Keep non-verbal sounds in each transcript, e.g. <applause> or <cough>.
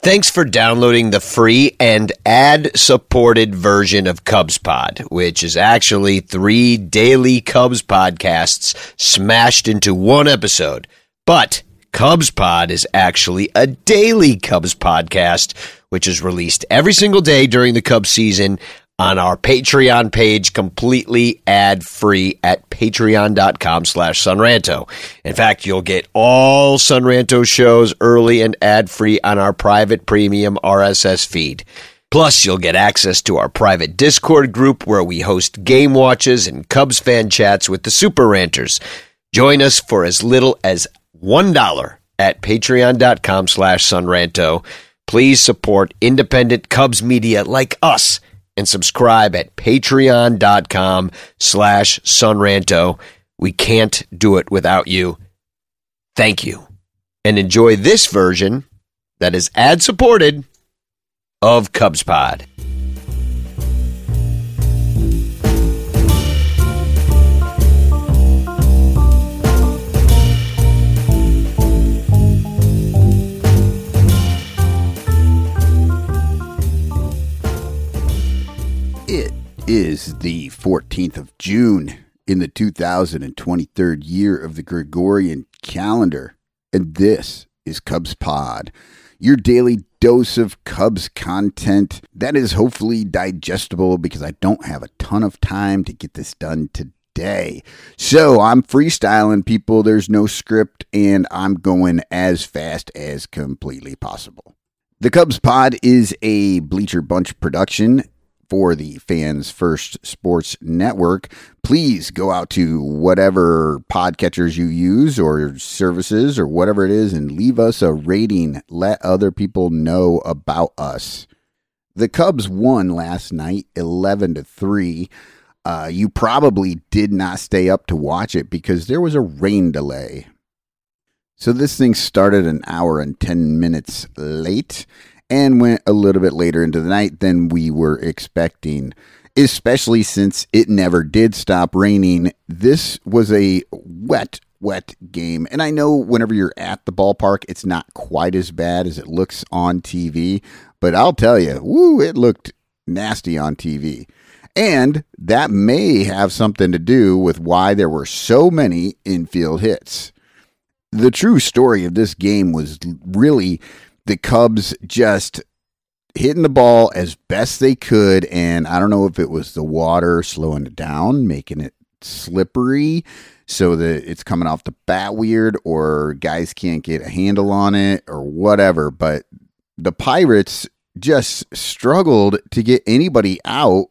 Thanks for downloading the free and ad supported version of Cubs Pod, which is actually three daily Cubs podcasts smashed into one episode. But Cubs Pod is actually a daily Cubs podcast, which is released every single day during the Cubs season on our Patreon page, completely ad free at patreon.com slash sonranto. In fact, you'll get all Sonranto shows early and ad free on our private premium RSS feed. Plus, you'll get access to our private Discord group where we host game watches and Cubs fan chats with the Super Ranters. Join us for as little as $1 at patreon.com slash sonranto. Please support independent Cubs media like us and subscribe at patreon.com slash sonranto. We can't do it without you. Thank you. And enjoy this version that is ad supported of Cubs Pod. Is the 14th of June in the 2023rd year of the Gregorian calendar, and this is Cubs Pod, your daily dose of Cubs content that is hopefully digestible because I don't have a ton of time to get this done today. So I'm freestyling, people. There's no script, and I'm going as fast as completely possible. The Cubs Pod is a Bleacher Bunch production for the Fans First Sports Network. Please go out to whatever podcatchers you use or services or whatever it is and leave us a rating. Let other people know about us. The Cubs won last night 11 to 3. Uh, you probably did not stay up to watch it because there was a rain delay. So this thing started an hour and 10 minutes late and went a little bit later into the night than we were expecting, especially since it never did stop raining. This was a wet, wet game. And I know whenever you're at the ballpark, it's not quite as bad as it looks on TV, but I'll tell you, woo, it looked nasty on TV. And that may have something to do with why there were so many infield hits. The true story of this game was really the Cubs just hitting the ball as best they could. And I don't know if it was the water slowing it down, making it slippery so that it's coming off the bat weird, or guys can't get a handle on it, or whatever. But the Pirates just struggled to get anybody out.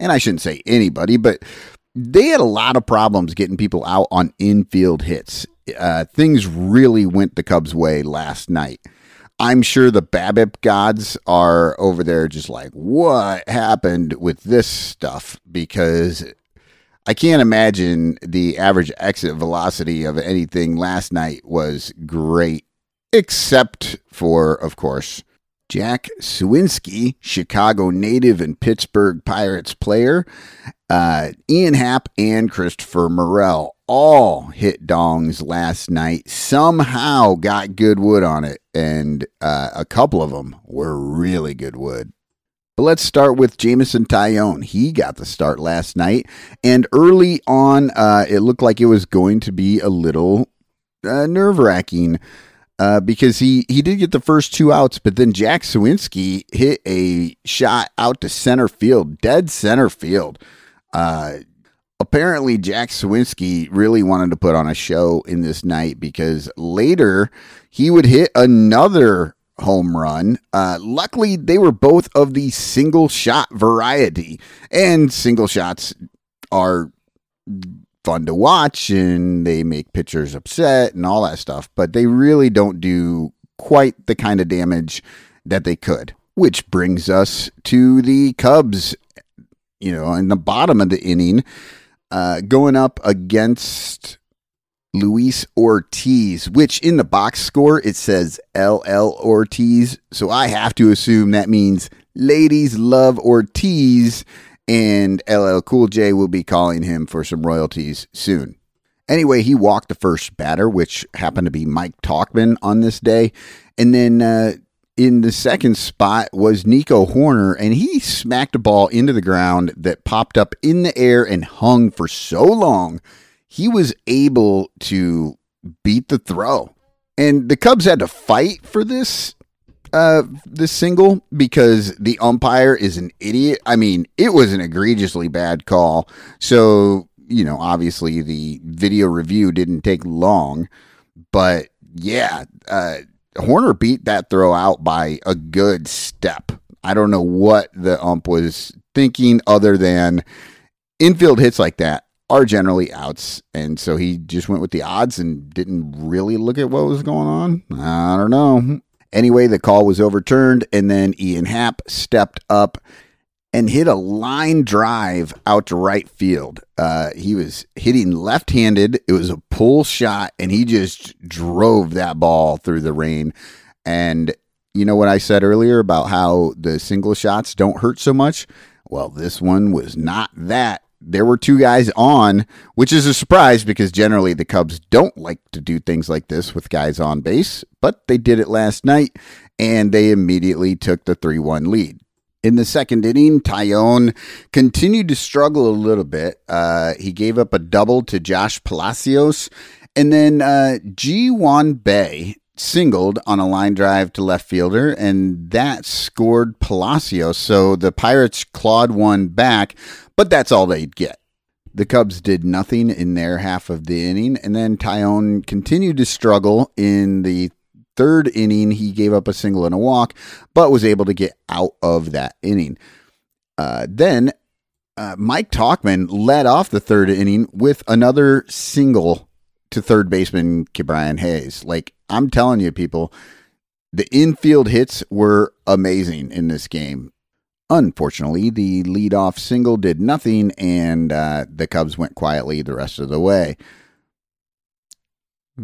And I shouldn't say anybody, but they had a lot of problems getting people out on infield hits. Uh, things really went the Cubs' way last night. I'm sure the BABIP gods are over there just like, what happened with this stuff? Because I can't imagine the average exit velocity of anything last night was great, except for, of course, Jack Suwinski, Chicago native and Pittsburgh Pirates player, uh, Ian Happ, and Christopher Morel all hit dongs last night. Somehow got good wood on it, and uh, a couple of them were really good wood. But let's start with Jameson Taillon. He got the start last night, and early on, uh, it looked like it was going to be a little uh, nerve wracking. Uh, because he, he did get the first two outs, but then Jack Suwinski hit a shot out to center field, dead center field. Uh, apparently Jack Suwinski really wanted to put on a show in this night because later he would hit another home run. Uh, luckily, they were both of the single shot variety, and single shots are fun to watch and they make pitchers upset and all that stuff, but they really don't do quite the kind of damage that they could. Which brings us to the Cubs, you know, in the bottom of the inning uh, going up against Luis Ortiz, which in the box score it says LL Ortiz. So I have to assume that means ladies love Ortiz, and LL Cool J will be calling him for some royalties soon. Anyway, he walked the first batter, which happened to be Mike Tauchman on this day. And then uh, in the second spot was Nico Hoerner, and he smacked a ball into the ground that popped up in the air and hung for so long, he was able to beat the throw. And the Cubs had to fight for this uh this single because the umpire is an idiot. I mean, it was an egregiously bad call. So, you know, obviously the video review didn't take long, but yeah, uh Hoerner beat that throw out by a good step. I don't know what the ump was thinking other than infield hits like that are generally outs. And so he just went with the odds and didn't really look at what was going on. I don't know. Anyway, the call was overturned, and then Ian Happ stepped up and hit a line drive out to right field. Uh, he was hitting left handed. It was a pull shot, and he just drove that ball through the rain. And you know what I said earlier about how the single shots don't hurt so much? Well, this one was not that. There were two guys on, which is a surprise because generally the Cubs don't like to do things like this with guys on base, but they did it last night and they immediately took the 3 1 lead. In the second inning, Taillon continued to struggle a little bit. Uh, he gave up a double to Josh Palacios, and then uh, Ji Bae singled on a line drive to left fielder, and that scored Palacios. So the Pirates clawed one back, but that's all they'd get. The Cubs did nothing in their half of the inning, and then Taillon continued to struggle in the third inning, he gave up a single and a walk, but was able to get out of that inning. Uh, then uh, Mike Tauchman led off the third inning with another single to third baseman Ke'Bryan Hayes. Like I'm telling you, people, the infield hits were amazing in this game. Unfortunately, the leadoff single did nothing, and uh, the Cubs went quietly the rest of the way.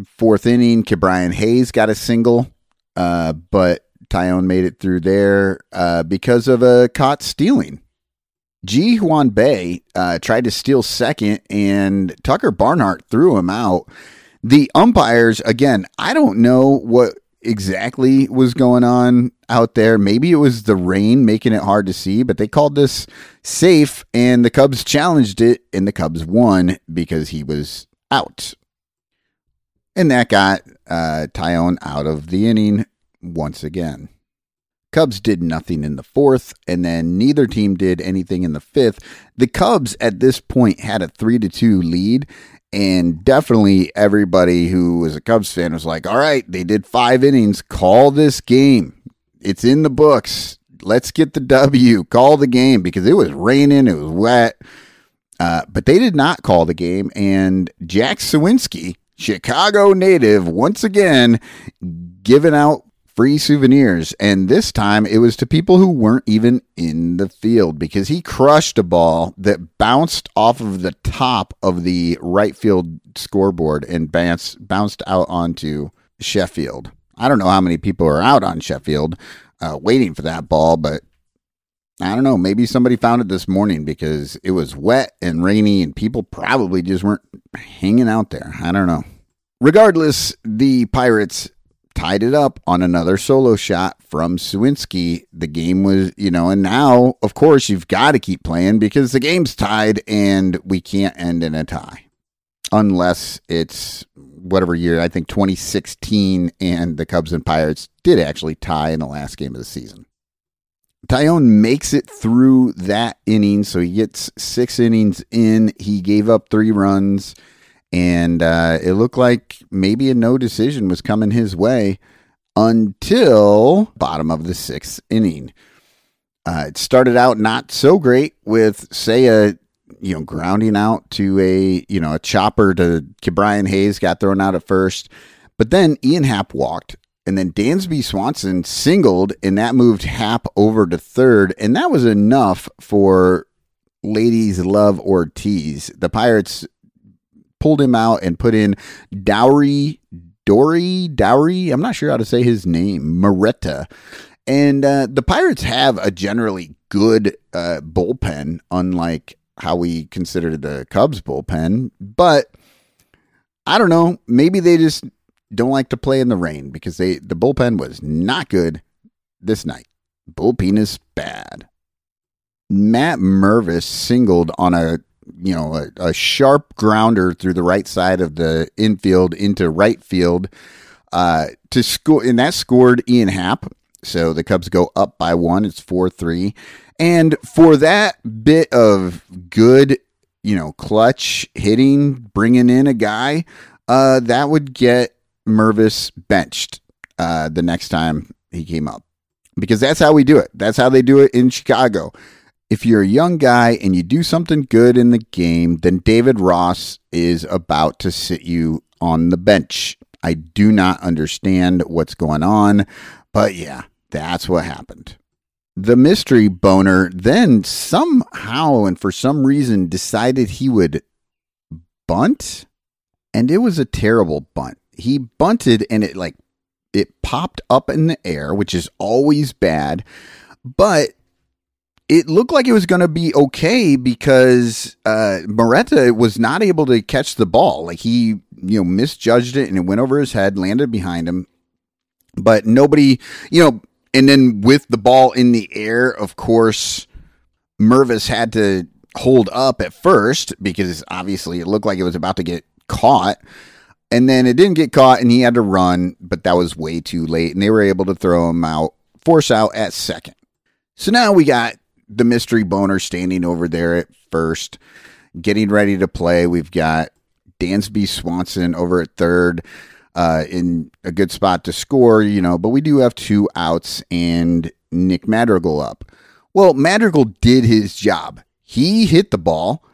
Fourth inning, Ke'Bryan Hayes got a single, uh, but Taillon made it through there uh, because of a caught stealing. Ji Hwan Bae uh, tried to steal second, and Tucker Barnhart threw him out. The umpires, again, I don't know what exactly was going on out there. Maybe it was the rain making it hard to see, but they called this safe, and the Cubs challenged it, and the Cubs won because he was out. And that got uh, Taillon out of the inning once again. Cubs did nothing in the fourth, and then neither team did anything in the fifth. The Cubs at this point had a three to two lead, and definitely everybody who was a Cubs fan was like, "All right, they did five innings. Call this game. It's in the books. Let's get the W. Call the game because it was raining. It was wet." Uh, but they did not call the game, and Jack Suwinski Chicago native once again giving out free souvenirs. And this time it was to people who weren't even in the field because he crushed a ball that bounced off of the top of the right field scoreboard and bounced, bounced out onto Sheffield. I don't know how many people are out on Sheffield uh, waiting for that ball, but I don't know. Maybe somebody found it this morning because it was wet and rainy and people probably just weren't hanging out there. I don't know. Regardless, the Pirates tied it up on another solo shot from Suwinski. The game was, you know, and now, of course, you've got to keep playing because the game's tied and we can't end in a tie unless it's whatever year. I think 2016 and the Cubs and Pirates did actually tie in the last game of the season. Taillon makes it through that inning, so he gets six innings in. He gave up three runs, and uh, it looked like maybe a no decision was coming his way until bottom of the sixth inning. Uh, it started out not so great with Seiya, you know, grounding out to a you know a chopper to Brian Hayes got thrown out at first, but then Ian Happ walked and then Dansby Swanson singled, and that moved Happ over to third, and that was enough for ladies love Ortiz. The Pirates pulled him out and put in Dowry, Dory, Dowry. I'm not sure how to say his name, Moreta. And uh, the Pirates have a generally good uh, bullpen, unlike how we consider the Cubs bullpen. But I don't know. Maybe they just don't like to play in the rain because they the bullpen was not good this night. Bullpen is bad. Matt Mervis singled on a you know a, a, sharp grounder through the right side of the infield into right field uh, to score, and that scored Ian Happ. So the Cubs go up by one. It's four three, and for that bit of good, you know, clutch hitting, bringing in a guy, uh, that would get Mervis benched uh, the next time he came up because that's how we do it. That's how they do it in Chicago if you're a young guy and you do something good in the game, then David Ross is about to sit you on the bench. I do not understand what's going on, but yeah, that's what happened. The mystery boner then somehow and for some reason decided he would bunt, and it was a terrible bunt. He bunted and it like it popped up in the air, which is always bad, but it looked like it was going to be okay because uh, Moreta was not able to catch the ball. Like he, you know, misjudged it and it went over his head, landed behind him. But nobody, you know, and then with the ball in the air, of course, Mervis had to hold up at first because obviously it looked like it was about to get caught. And then it didn't get caught and he had to run, but that was way too late. And they were able to throw him out, force out at second. So now we got the mystery boner standing over there at first, getting ready to play. We've got Dansby Swanson over at third. Uh, in a good spot to score, you know, but we do have two outs and Nick Madrigal up. Well, Madrigal did his job. He hit the ball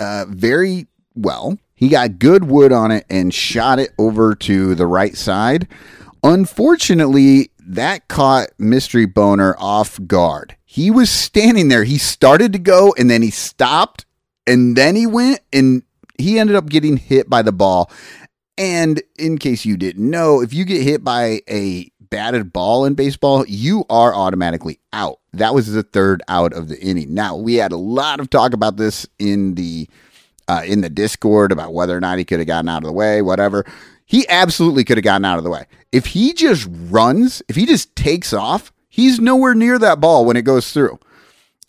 uh, very well. He got good wood on it and shot it over to the right side. Unfortunately, that caught Mystery Boner off guard. He was standing there. He started to go and then he stopped and then he went and he ended up getting hit by the ball. And in case you didn't know, if you get hit by a batted ball in baseball, you are automatically out. That was the third out of the inning. Now, we had a lot of talk about this in the uh, in the Discord about whether or not he could have gotten out of the way, whatever. He absolutely could have gotten out of the way. If he just runs, if he just takes off, He's nowhere near that ball when it goes through.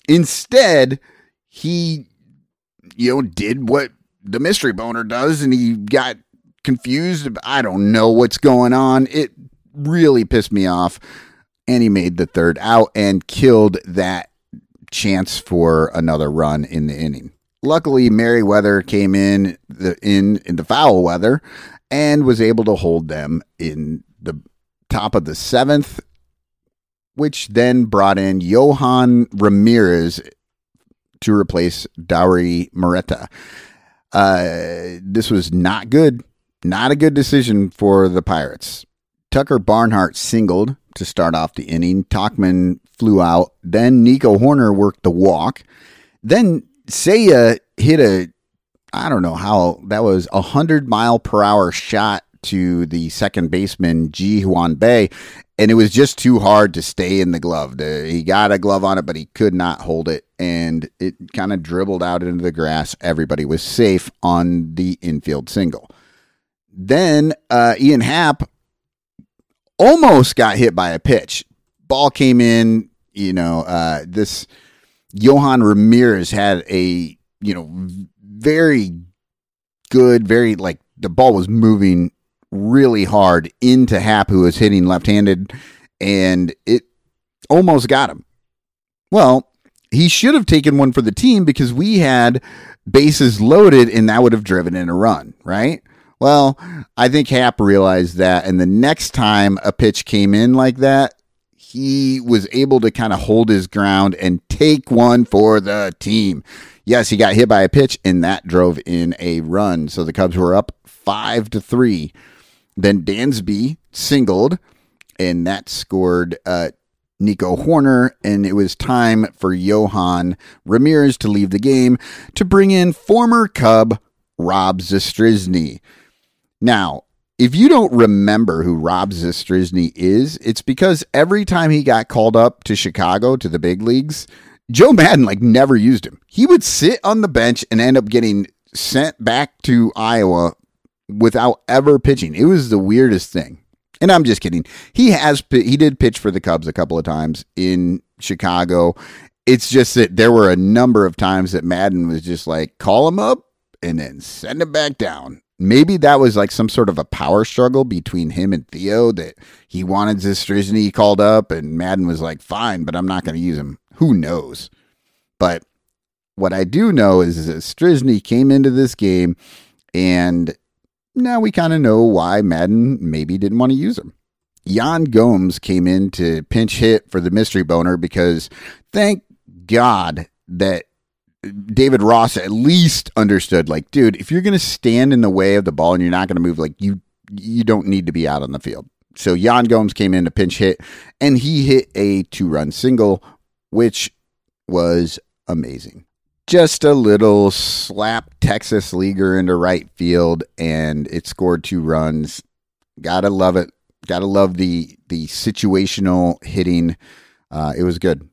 Instead, he, you know, did what the mystery boner does and he got confused. I don't know what's going on. It really pissed me off. And he made the third out and killed that chance for another run in the inning. Luckily, Merryweather came in the in, in the foul weather and was able to hold them in the top of the seventh which then brought in Yohan Ramirez to replace Dauri Moreta. Uh, this was not good. Not a good decision for the Pirates. Tucker Barnhart singled to start off the inning. Tauchman flew out. Then Nico Hoerner worked the walk. Then Seiya hit a, I don't know how, that was a 100 mile per hour shot to the second baseman, Ji Hwan Bae, and it was just too hard to stay in the glove. He got a glove on it, but he could not hold it, and it kind of dribbled out into the grass. Everybody was safe on the infield single. Then uh, Ian Happ almost got hit by a pitch. Ball came in. You know, uh, this Yohan Ramirez had a you know very good, very like the ball was moving really hard into Happ, who was hitting left handed, and it almost got him. Well, he should have taken one for the team because we had bases loaded and that would have driven in a run, right? Well, I think Happ realized that, and the next time a pitch came in like that, he was able to kind of hold his ground and take one for the team. Yes, he got hit by a pitch, and that drove in a run. So the Cubs were up five to three then Dansby singled, and that scored uh, Nico Hoerner, and it was time for Yohan Ramirez to leave the game to bring in former Cub Rob Zastryzny. Now, if you don't remember who Rob Zastryzny is, it's because every time he got called up to Chicago to the big leagues, Joe Maddon like never used him. He would sit on the bench and end up getting sent back to Iowa without ever pitching. It was the weirdest thing. And I'm just kidding. He has he did pitch for the Cubs a couple of times in Chicago. It's just that there were a number of times that Maddon was just like call him up and then send him back down. Maybe that was like some sort of a power struggle between him and Theo that he wanted Zastryzny called up and Maddon was like, fine, but I'm not going to use him. Who knows? But what I do know is that Strisny came into this game and now we kind of know why Maddon maybe didn't want to use him. Yan Gomes came in to pinch hit for the mystery boner because thank God that David Ross at least understood like, dude, if you're going to stand in the way of the ball and you're not going to move, like you, you don't need to be out on the field. So Yan Gomes came in to pinch hit and he hit a two run single, which was amazing. Just a little slap Texas leaguer into right field and it scored two runs. Gotta love it. Gotta love the the situational hitting. Uh, it was good.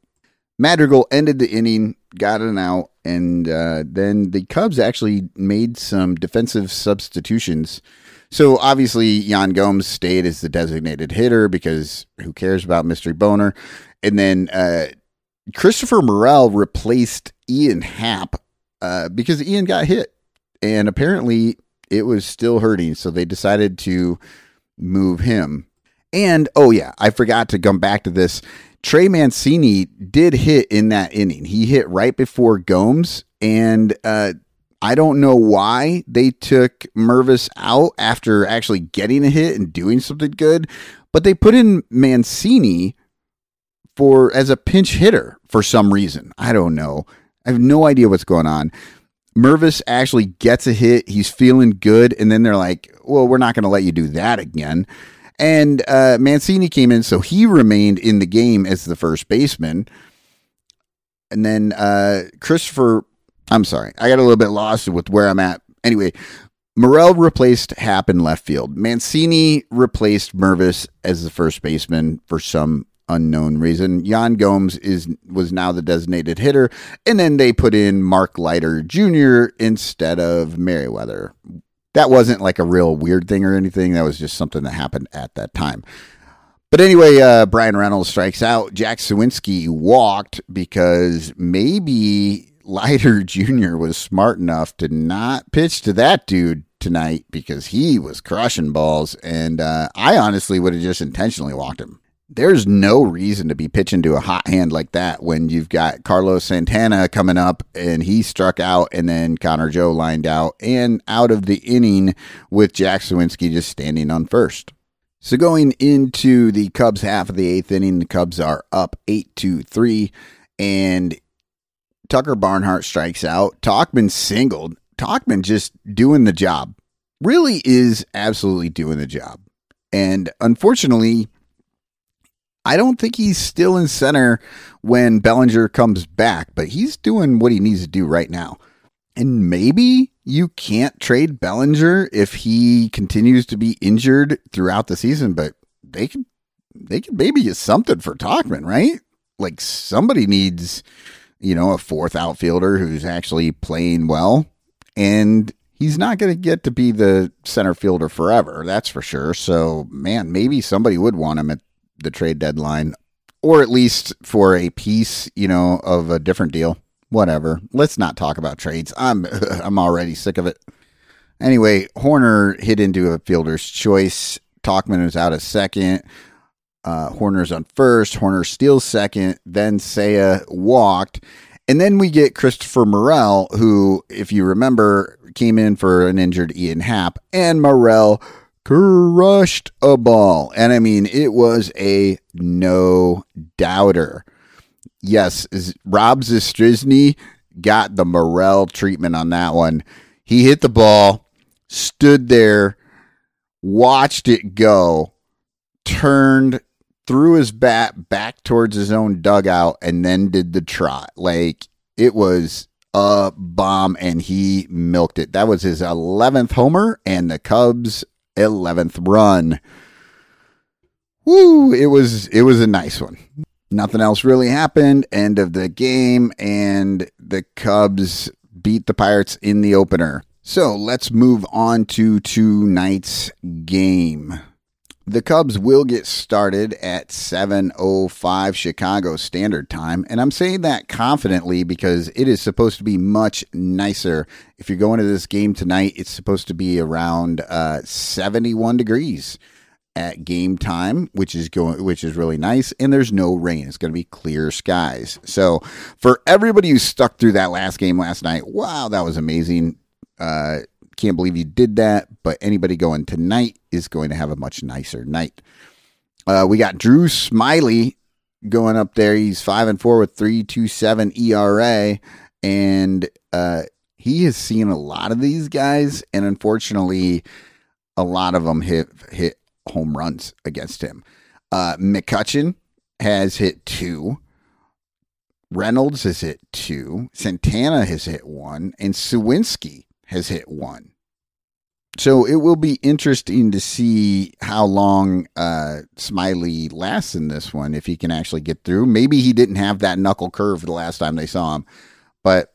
Madrigal ended the inning, got an out, and uh, then the Cubs actually made some defensive substitutions. So obviously, Yan Gomes stayed as the designated hitter because who cares about Mystery Boner? And then uh, Christopher Morel replaced Ian Happ uh, because Ian got hit, and apparently it was still hurting. So they decided to move him. And oh yeah, I forgot to come back to this. Trey Mancini did hit in that inning. He hit right before Gomes, and uh, I don't know why they took Mervis out after actually getting a hit and doing something good, but they put in Mancini for as a pinch hitter for some reason. I don't know. I have no idea what's going on. Mervis actually gets a hit. He's feeling good, and then they're like, "Well, we're not going to let you do that again." And uh, Mancini came in, so he remained in the game as the first baseman. And then uh, Christopher, I'm sorry, I got a little bit lost with where I'm at. Anyway, Morel replaced Happ in left field. Mancini replaced Mervis as the first baseman for some unknown reason. Yan Gomes is was now the designated hitter, and then they put in Mark Leiter Jr. instead of Merryweather that wasn't like a real weird thing or anything. That was just something that happened at that time. But anyway, uh, Bryan Reynolds strikes out. Jack Suwinski walked because maybe Leiter <laughs> Jr. was smart enough to not pitch to that dude tonight because he was crushing balls. And uh, I honestly would have just intentionally walked him there's no reason to be pitching to a hot hand like that when you've got Carlos Santana coming up and he struck out and then Connor Joe lined out and out of the inning with Jack Suwinski just standing on first. So going into the Cubs half of the eighth inning, the Cubs are up eight to three, and Tucker Barnhart strikes out. Tauchman singled. Tauchman just doing the job. Really is absolutely doing the job. And unfortunately, I don't think he's still in center when Bellinger comes back, but he's doing what he needs to do right now. And maybe you can't trade Bellinger if he continues to be injured throughout the season, but they could they could maybe get something for Tauchman, right? Like somebody needs, you know, a fourth outfielder who's actually playing well. And he's not going to get to be the center fielder forever, that's for sure. So, man, maybe somebody would want him at the trade deadline, or at least for a piece, you know, of a different deal. Whatever. Let's not talk about trades. I'm <laughs> I'm already sick of it. Anyway, Hoerner hit into a fielder's choice. Tauchman is out a second. Uh, Hoerner's on first. Hoerner steals second. Then Seiya walked. And then we get Christopher Morel, who, if you remember, came in for an injured Ian Happ. And Morel crushed a ball. And I mean, it was a no doubter. Yes, Rob Zastryzny got the Morel treatment on that one. He hit the ball, stood there, watched it go, turned, threw his bat back towards his own dugout, and then did the trot. Like it was a bomb, and he milked it. That was his 11th homer, and the Cubs 11th run. Woo, it was it was a nice one. Nothing else really happened. End of the game and the Cubs beat the Pirates in the opener. So, let's move on to tonight's game. The Cubs will get started at 7:05 Chicago Standard Time, and I'm saying that confidently because it is supposed to be much nicer. If you're going to this game tonight, it's supposed to be around uh, 71 degrees at game time, which is going which is really nice, and there's no rain. It's going to be clear skies. So, for everybody who stuck through that last game last night, wow, that was amazing. Uh, can't believe you did that. But anybody going tonight is going to have a much nicer night. Uh, we got Drew Smyly going up there. He's five and four with three two seven ERA, and uh, he has seen a lot of these guys, and unfortunately, a lot of them hit hit home runs against him. Uh, McCutchen has hit two. Reynolds has hit two. Santana has hit one, and Suwinski has hit one. So it will be interesting to see how long uh, Smyly lasts in this one, if he can actually get through. Maybe he didn't have that knuckle curve the last time they saw him, but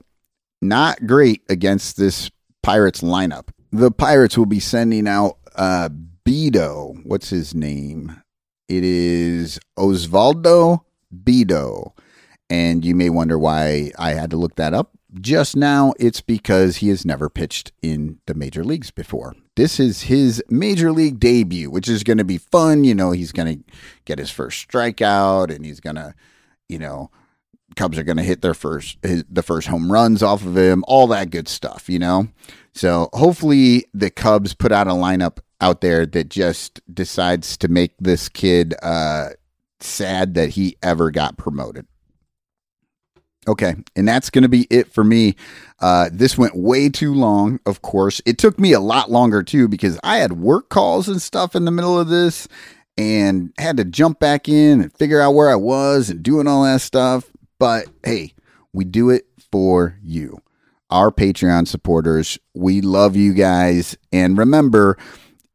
not great against this Pirates lineup. The Pirates will be sending out uh, Bido. What's his name? It is Osvaldo Bido. And you may wonder why I had to look that up just now, it's because he has never pitched in the major leagues before. This is his major league debut, which is going to be fun. You know, he's going to get his first strikeout and he's going to, you know, Cubs are going to hit their first his, the first home runs off of him, all that good stuff, you know. So hopefully the Cubs put out a lineup out there that just decides to make this kid uh, sad that he ever got promoted. Okay, and that's going to be it for me. Uh, this went way too long, of course. It took me a lot longer too because I had work calls and stuff in the middle of this and had to jump back in and figure out where I was and doing all that stuff. But hey, we do it for you, our Patreon supporters. We love you guys. And remember,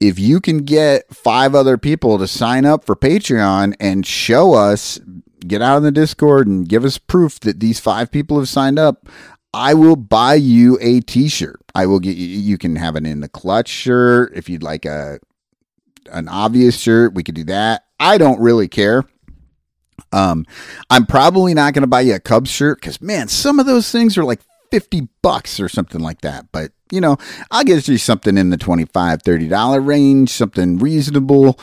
if you can get five other people to sign up for Patreon and show us get out in the Discord and give us proof that these five people have signed up, I will buy you a t-shirt. I will get you you can have an in the clutch shirt if you'd like a an obvious shirt, we could do that. I don't really care. Um I'm probably not going to buy you a Cubs shirt cuz man, some of those things are like 50 bucks or something like that. But, you know, I'll get you something in the 25 $30 range, something reasonable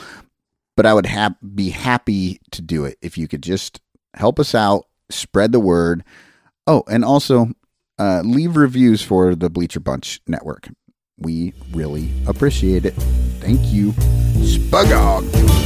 but I would ha- be happy to do it if you could just help us out, spread the word. Oh, and also uh, leave reviews for the Bleacher Bunch Network. We really appreciate it. Thank you. Spugog.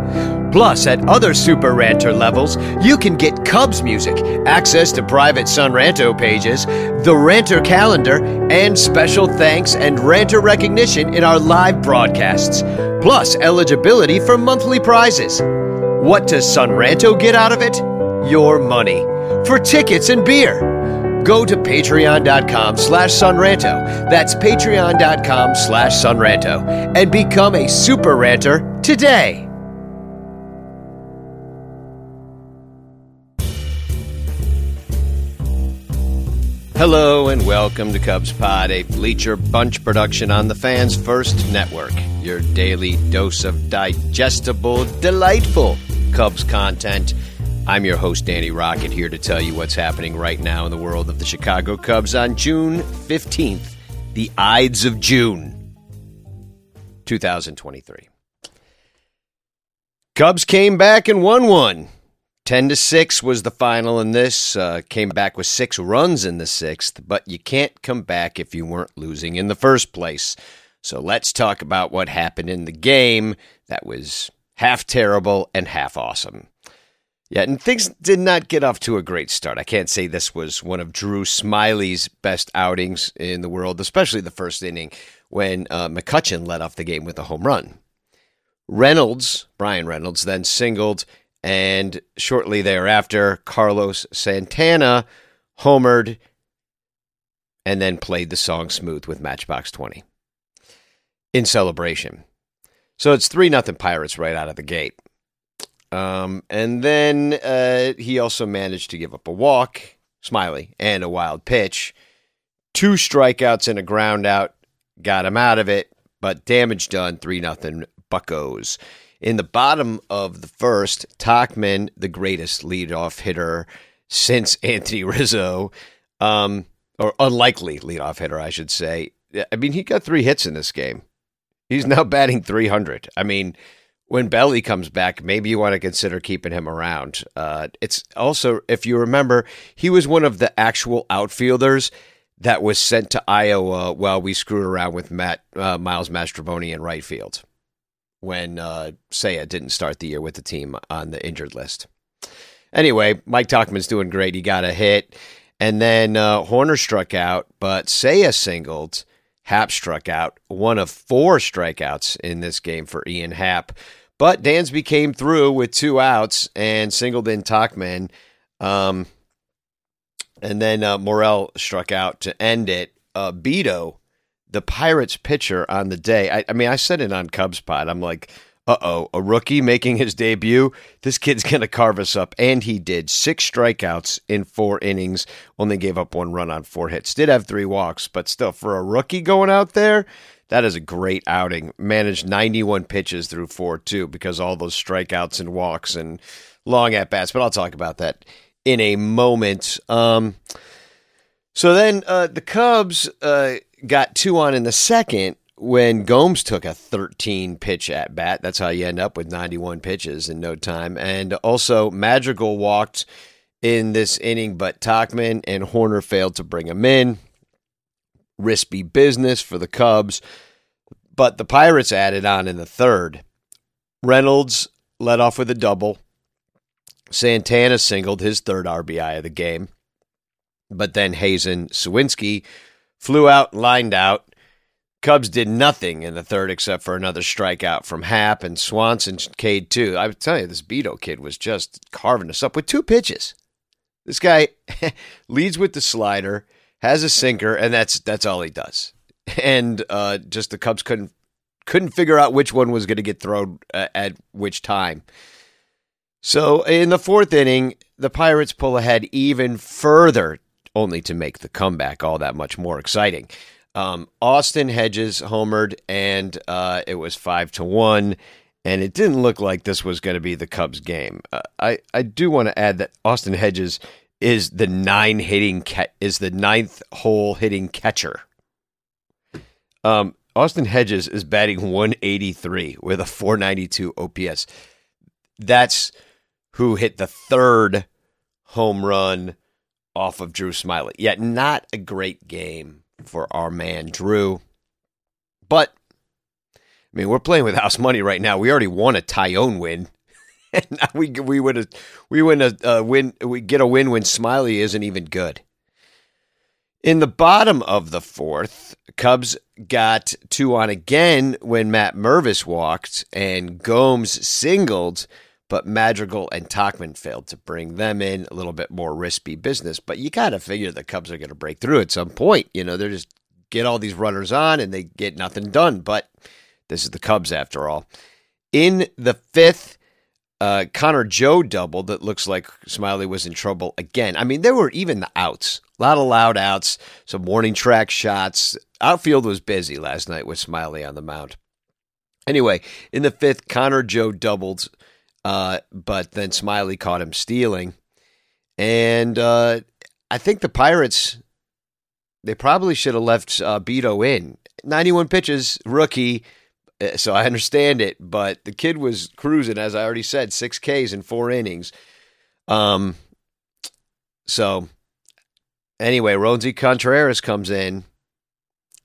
Plus, at other Super Ranter levels, you can get Cubs music, access to private Sun Ranto pages, the Ranter calendar, and special thanks and Ranter recognition in our live broadcasts. Plus, eligibility for monthly prizes. What does Sun Ranto get out of it? Your money. For tickets and beer. Go to patreon.com slash sonranto. That's patreon.com slash sonranto. And become a super ranter today. Hello and welcome to Cubs Pod, a Bleacher Bunch production on the Fans First Network. Your daily dose of digestible, delightful Cubs content. I'm your host, Danny Rocket, here to tell you what's happening right now in the world of the Chicago Cubs on June 15th, the Ides of June, 2023. Cubs came back and won one. 10 to 6 was the final in this. Uh, came back with six runs in the sixth, but you can't come back if you weren't losing in the first place. So let's talk about what happened in the game that was half terrible and half awesome. Yeah, and things did not get off to a great start. I can't say this was one of Drew Smyly's best outings in the world, especially the first inning when uh, McCutchen led off the game with a home run. Reynolds, Bryan Reynolds, then singled and shortly thereafter, Carlos Santana homered and then played the song Smooth with Matchbox 20 in celebration. So it's 3 nothing Pirates right out of the gate. Um, and then uh, he also managed to give up a walk, Smyly, and a wild pitch. Two strikeouts and a ground out got him out of it, but damage done 3 nothing Buckos. In the bottom of the first, Tauchman, the greatest leadoff hitter since <laughs> Anthony Rizzo, um, or unlikely leadoff hitter, I should say. I mean, he got three hits in this game. He's now batting 300. I mean, when Belly comes back, maybe you want to consider keeping him around. Uh, it's also, if you remember, he was one of the actual outfielders that was sent to Iowa while we screwed around with Matt uh, Miles Mastrobuoni in right field when uh, Seiya didn't start the year with the team on the injured list. Anyway, Mike Tauchman's doing great. He got a hit. And then uh, Hoerner struck out, but Seiya singled. Happ struck out. One of four strikeouts in this game for Ian Happ. But Dansby came through with two outs and singled in Tauchman. Um, and then uh, Morel struck out to end it. Uh, Bido the Pirates pitcher on the day. I, I mean, I said it on Cubs Pod. I'm like, uh oh, a rookie making his debut. This kid's going to carve us up. And he did six strikeouts in four innings, only gave up one run on four hits. Did have three walks, but still, for a rookie going out there, that is a great outing. Managed 91 pitches through four, too, because all those strikeouts and walks and long at bats. But I'll talk about that in a moment. Um, so then uh, the Cubs. Uh, got two on in the second when Gomes took a 13 pitch at bat. That's how you end up with 91 pitches in no time. And also, Madrigal walked in this inning, but Tauchman and Hoerner failed to bring him in. Risky business for the Cubs. But the Pirates added on in the third. Reynolds led off with a double. Santana singled his third RBI of the game. But then Hazen Suwinski flew out, lined out. Cubs did nothing in the third except for another strikeout from Happ and Swanson Cade too. I would tell you, this Bido kid was just carving us up with two pitches. This guy <laughs> leads with the slider, has a sinker, and that's that's all he does. And uh, just the Cubs couldn't couldn't figure out which one was going to get thrown uh, at which time. So in the fourth inning, the Pirates pull ahead even further only to make the comeback all that much more exciting. Um, Austin Hedges homered, and uh, it was five to one. And it didn't look like this was going to be the Cubs game. Uh, I I do want to add that Austin Hedges is the nine hitting ca- is the ninth hole hitting catcher. Um, Austin Hedges is batting 183 with a 492 OPS. That's who hit the third home run off of Drew Smyly. Yet not a great game for our man Drew. But I mean, we're playing with house money right now. We already won a Taillon win. <laughs> and we we would we win a, a win we get a win when Smyly isn't even good. In the bottom of the fourth, Cubs got two on again when Matt Mervis walked and Gomes singled but Madrigal and Tauchman failed to bring them in. A little bit more risky business, but you got to figure the Cubs are going to break through at some point. You know, they're just get all these runners on and they get nothing done. But this is the Cubs after all. In the fifth, uh, Connor Joe doubled. That looks like Smyly was in trouble again. I mean, there were even the outs A lot of loud outs, some warning track shots. Outfield was busy last night with Smyly on the mound. Anyway, in the fifth, Connor Joe doubled, uh, but then Smyly caught him stealing. And uh, I think the Pirates, they probably should have left uh, Bido in. 91 pitches, rookie. uh, So I understand it, but the kid was cruising, as I already said, six Ks in four innings. Um, so anyway, Roansy Contreras comes in,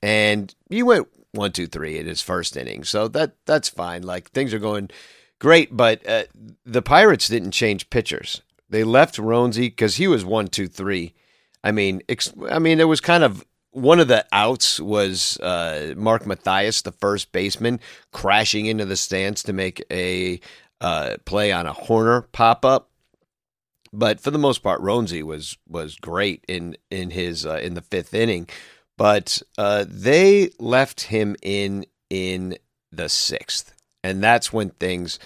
and he went one, two, three in his first inning. So that that's fine. Like things are going great, but uh, the Pirates didn't change pitchers. They left Roansy because he was one, two, three. I mean, ex- I mean, it was kind of one of the outs was uh, Mark Mathias, the first baseman, crashing into the stands to make a uh, play on a Hoerner pop up. But for the most part, Roansy was was great in in his uh, in the fifth inning. But uh, they left him in in the sixth, and that's when things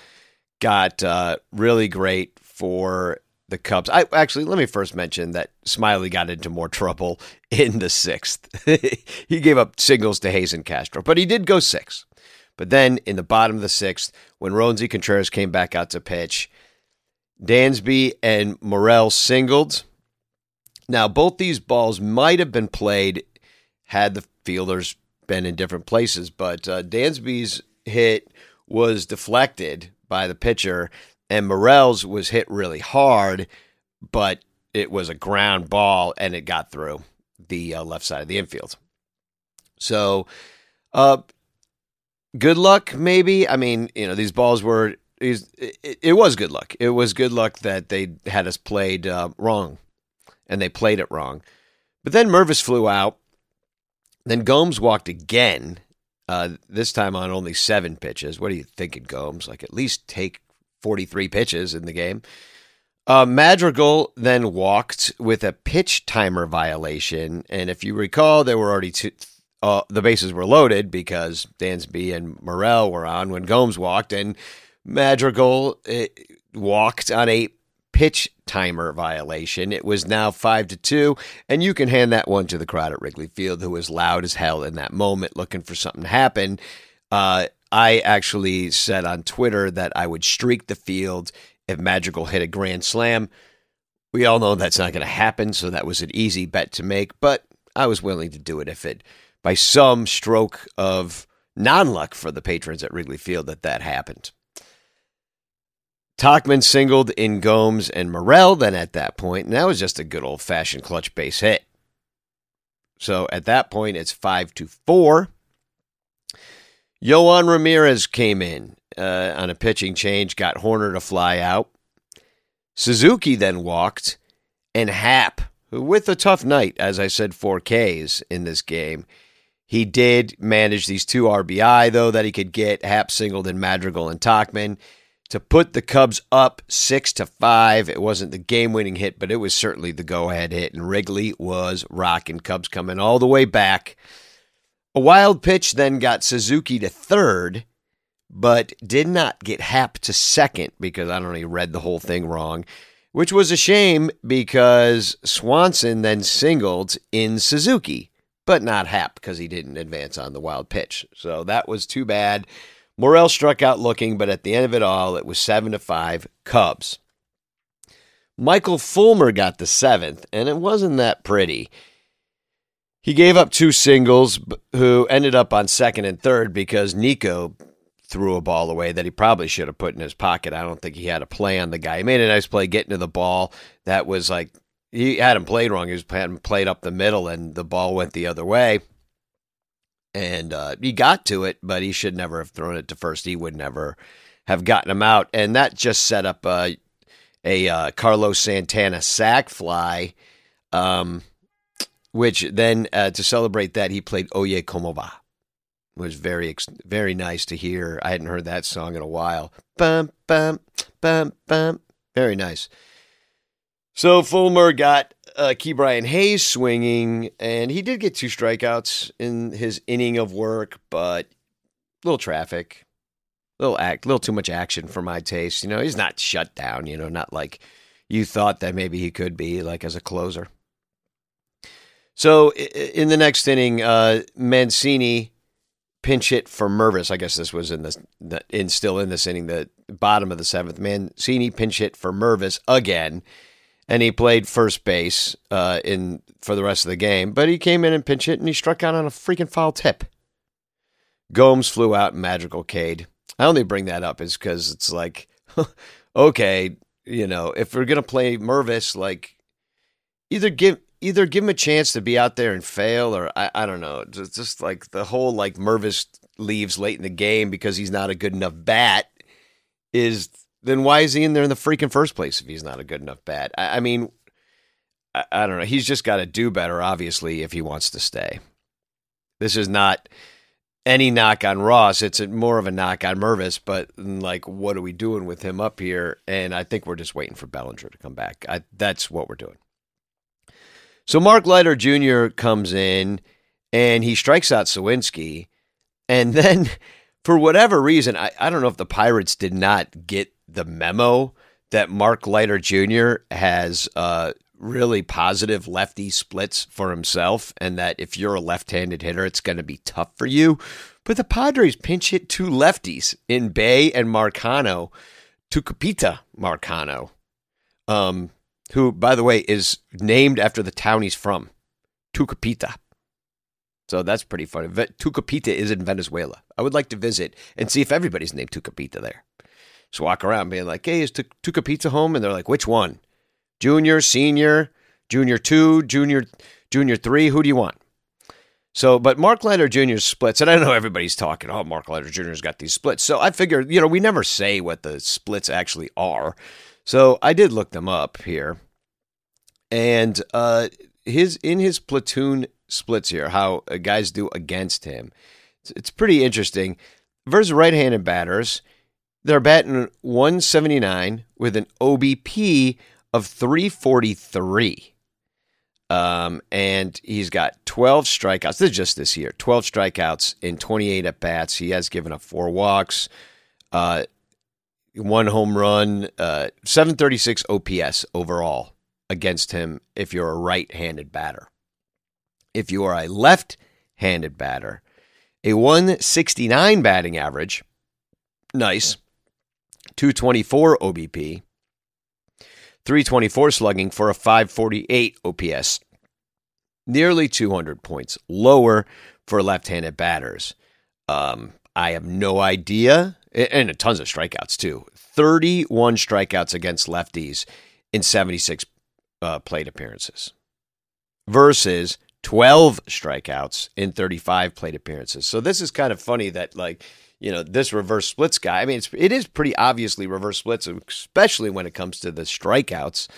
got uh, really great for the Cubs. I actually let me first mention that Smyly got into more <laughs> trouble in the sixth. <laughs> he gave up singles to Hayes and Castro, but he did go six. But then in the bottom of the sixth, when Roansy Contreras came back out to pitch, Dansby and Morel singled. Now, both these balls might have been played had the fielders been in different places, but uh, Dansby's hit was deflected by the pitcher, and Morel's was hit really hard, but it was a ground ball and it got through the uh, left side of the infield. So, uh, good luck, maybe. I mean, you know, these balls were. It, was good luck. It was good luck that they had us played uh, wrong, and they played it wrong. But then Mervis flew out. Then Gomes walked again. Uh, this time on only seven pitches. What are you thinking, Gomes? Like at least take 43 pitches in the game. Uh, Madrigal then walked with a pitch timer violation, and if you recall, there were already two. Uh, the bases were loaded because Dansby and Morel were on when Gomes walked, and Madrigal uh, walked on a pitch timer violation. It was now five to two, and you can hand that one to the crowd at Wrigley Field, who was loud as hell in that moment, looking for something to happen. Uh, I actually said on Twitter that I would streak the field if Madrigal hit a grand slam. We all know that's not going to happen, so that was an easy bet to make, but I was willing to do it if it, by some stroke of non luck for the patrons at Wrigley Field, that that happened. Tauchman singled in Gomes and Morel then at that point, and that was just a good old fashioned clutch base hit. So at that point, it's five to four. Yohan Ramirez came in uh, on a pitching change, got Hoerner to fly out. Suzuki then walked, and Happ, who with a tough night, as I said, four Ks in this game, he did manage these two RBI though that he could get. Happ singled in Madrigal and Tauchman to put the Cubs up six to five. It wasn't the game-winning hit, but it was certainly the go-ahead hit, and Wrigley was rocking. Cubs coming all the way back. A wild pitch then got Suzuki to third, but did not get Happ to second because I don't know, he read the whole thing wrong, which was a shame because Swanson then singled in Suzuki, but not Happ because he didn't advance on the wild pitch. So that was too bad. Morel struck out looking, but at the end of it all, it was seven to five Cubs. Michael Fulmer got the seventh, and it wasn't that pretty. He gave up two singles, who ended up on second and third because Nico threw a ball away that he probably should have put in his pocket. I don't think he had a play on the guy. He made a nice play getting to the ball. That was like he had him played wrong. He was him played up the middle, and the ball went the other way. And uh, he got to it, but he should never have thrown it to first. He would never have gotten him out, and that just set up uh, a uh, Carlos Santana sac fly. Um, which then uh, to celebrate that he played Oye Como Va. It was very very nice to hear. I hadn't heard that song in a while. Bum bum bum bum. Very nice. So Fulmer got uh, Brian Hayes swinging, and he did get two strikeouts in his inning of work, but little traffic, little act, little too much action for my taste. You know, he's not shut down. You know, not like you thought that maybe he could be, like as a closer. So in the next inning, uh, Mancini pinch hit for Mervis. I guess this was in this in still in this inning, the bottom of the seventh. Mancini pinch hit for Mervis again, and he played first base uh, in for the rest of the game. But he came in and pinch hit, and he struck out on a freaking foul tip. Gomes flew out magical Cade. I only bring that up is because it's like, <laughs> okay, you know, if we're gonna play Mervis, like either give either give him a chance to be out there and fail, or I, I don't know, just, just like the whole like Mervis leaves late in the game because he's not a good enough bat is then why is he in there in the freaking first place if he's not a good enough bat? I, I mean, I, I don't know. He's just got to do better, obviously, if he wants to stay. This is not any knock on Ross. It's more of a knock on Mervis, but mm, like, what are we doing with him up here? And I think we're just waiting for Bellinger to come back. I, that's what we're doing. So Mark Leiter Jr. comes in and he strikes out Suwinski. And then, <laughs> for whatever reason, I, I don't know if the Pirates did not get the memo that Mark Leiter Jr. has uh, really positive lefty splits for himself, and that if you're a left handed hitter, it's going to be tough for you. But the Padres pinch hit two lefties in Bae and Marcano, Tucupita Marcano, um, who, by the way, is named after the town he's from, Tucupita. So that's pretty funny. Tucupita is in Venezuela. I would like to visit and see if everybody's named Tucupita there. Just walk around being like, hey, is pizza home? And they're like, which one? Junior, senior, junior two, junior, junior three? Who do you want? So, but Mark Leiter Jr. splits, and I know everybody's talking, oh, Mark Leiter Jr.'s got these splits. So I figure, you know, we never say what the splits actually are. So I did look them up here. And uh, his in his platoon splits here, how uh, guys do against him, it's, it's pretty interesting. Versus right handed batters, they're batting 179 with an OBP of 343. Um, and he's got 12 strikeouts. This is just this year 12 strikeouts in 28 at bats. He has given up four walks, uh, one home run, uh, 736 OPS overall against him if you're a right handed batter. If you are a left handed batter, a 169 batting average, nice, 224 OBP, 324 slugging for a 548 OPS, nearly 200 points lower for left handed batters. Um, I have no idea, and tons of strikeouts too. 31 strikeouts against lefties in 76 uh, plate appearances versus 12 strikeouts in 35 plate appearances. So this is kind of funny that like you know this reverse splits guy. I mean, it's it is pretty obviously reverse splits, especially when it comes to the strikeouts.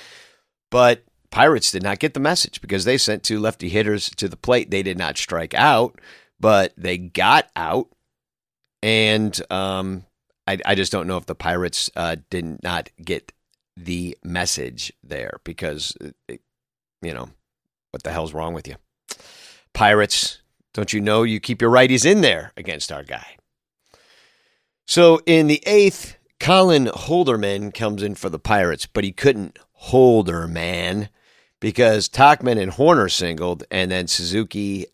But Pirates did not get the message because they sent two lefty hitters to the plate. They did not strike out, but they got out, and um, I, I just don't know if the Pirates uh, did not get the message there because it, you know what the hell's wrong with you, Pirates? Don't you know you keep your righties in there against our guy? So in the eighth, Colin Holderman comes in for the Pirates, but he couldn't holder man because Tauchman and Hoerner singled, and then Suzuki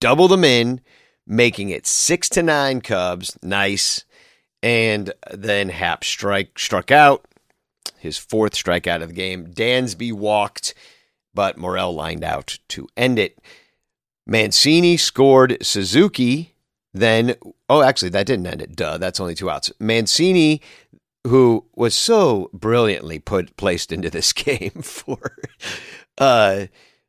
doubled them in, making it six to nine Cubs. Nice. And then Happ strike struck out, his fourth strikeout of the game. Dansby walked, but Morel lined out to end it. Mancini scored Suzuki then, oh, actually, that didn't end it. Duh, that's only two outs. Mancini, who was so brilliantly put placed into this <laughs> game for uh,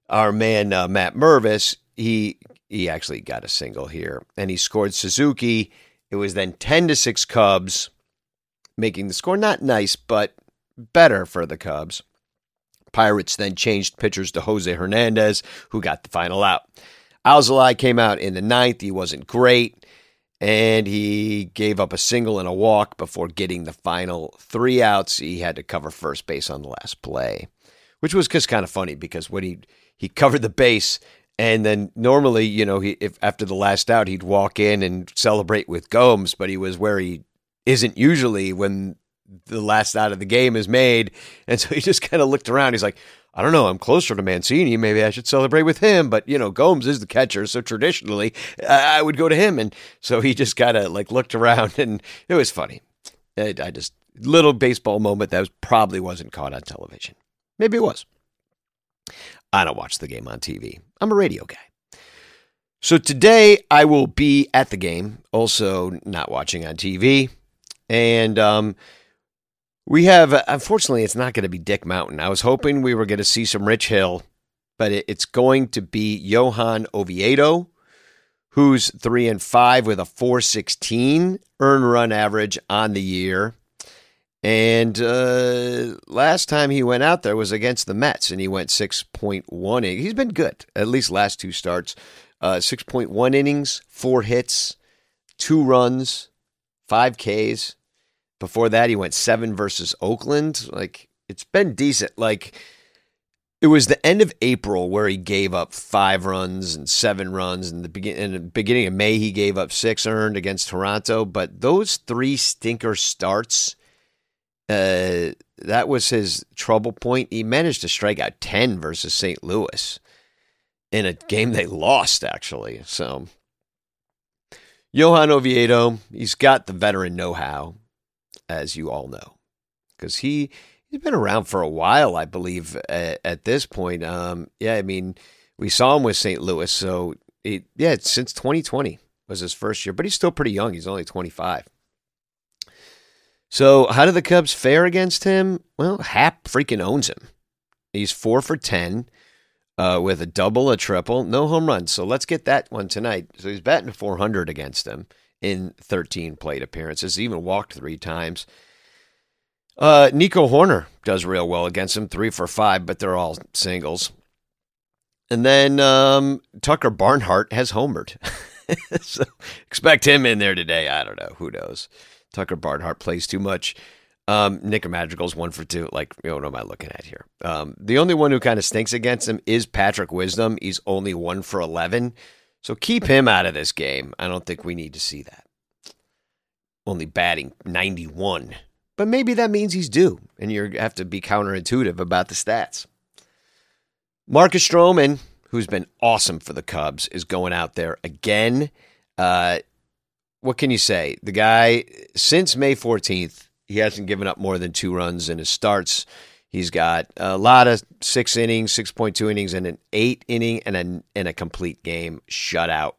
our man uh, Matt Mervis, he he actually got a single here, and he scored Suzuki. It was then ten to six Cubs, making the score not nice, but better for the Cubs. Pirates then changed pitchers to Jose Hernandez, who got the final out. Alzolay came out in the ninth. He wasn't great, and he gave up a single and a walk before getting the final three outs. He had to cover first base on the last play, which was just kind of funny because when he he covered the base, and then normally, you know, he if after the last out, he'd walk in and celebrate with Gomes, but he was where he isn't usually when the last out of the game is made, and so he just kind of looked around. He's like, I don't know. I'm closer to Mancini. Maybe I should celebrate with him. But you know, Gomes is the catcher, so traditionally I would go to him. And so he just kind of like looked around, <laughs> and it was funny. I, I just little baseball moment that was, probably wasn't caught on television. Maybe it was. I don't watch the game on TV. I'm a radio guy. So today I will be at the game, also not watching on TV. And um, we have, unfortunately, it's not going to be Dick Mountain. I was hoping we were going to see some Rich Hill, but it, it's going to be Johan Oviedo, who's three and five with a 416 earn run average on the year. And uh, last time he went out there was against the Mets, and he went 6.1. He's been good, at least last two starts. Uh, 6.1 innings, four hits, two runs, five Ks. Before that, he went seven versus Oakland. Like, it's been decent. Like, it was the end of April where he gave up five runs and seven runs. And the begin in the beginning of May, he gave up six earned against Toronto. But those three stinker starts, uh, that was his trouble point. He managed to strike out 10 versus St. Louis in a game they lost, actually. So, Johan Oviedo, he's got the veteran know how as you all know, because he he's been around for a while, I believe. At, at this point, um, yeah, I mean, we saw him with St. Louis, so it, yeah, since 2020 was his first year, but he's still pretty young. He's only 25. So, how do the Cubs fare against him? Well, Happ freaking owns him. He's four for 10 uh, with a double, a triple, no home runs. So, let's get that one tonight. So, he's batting 400 against him in 13 plate appearances. Even walked three times. Uh, Nico Hoerner does real well against him, three for five, but they're all singles. And then um, Tucker Barnhart has homered. <laughs> so expect him in there today. I don't know. Who knows? Tucker Barnhart plays too much. Um, Nick Madrigal's one for two. Like, you know, what am I looking at here? Um, the only one who kind of stinks against him is Patrick Wisdom. He's only one for 11. So keep him out of this game. I don't think we need to see that. Only batting 91. But maybe that means he's due, and you have to be counterintuitive about the stats. Marcus Stroman, who's been awesome for the Cubs, is going out there again. Uh, what can you say? The guy, since May 14th, he hasn't given up more than two runs in his starts. He's got a lot of six innings, 6.2 innings, and an eight inning and a, and a complete game shutout.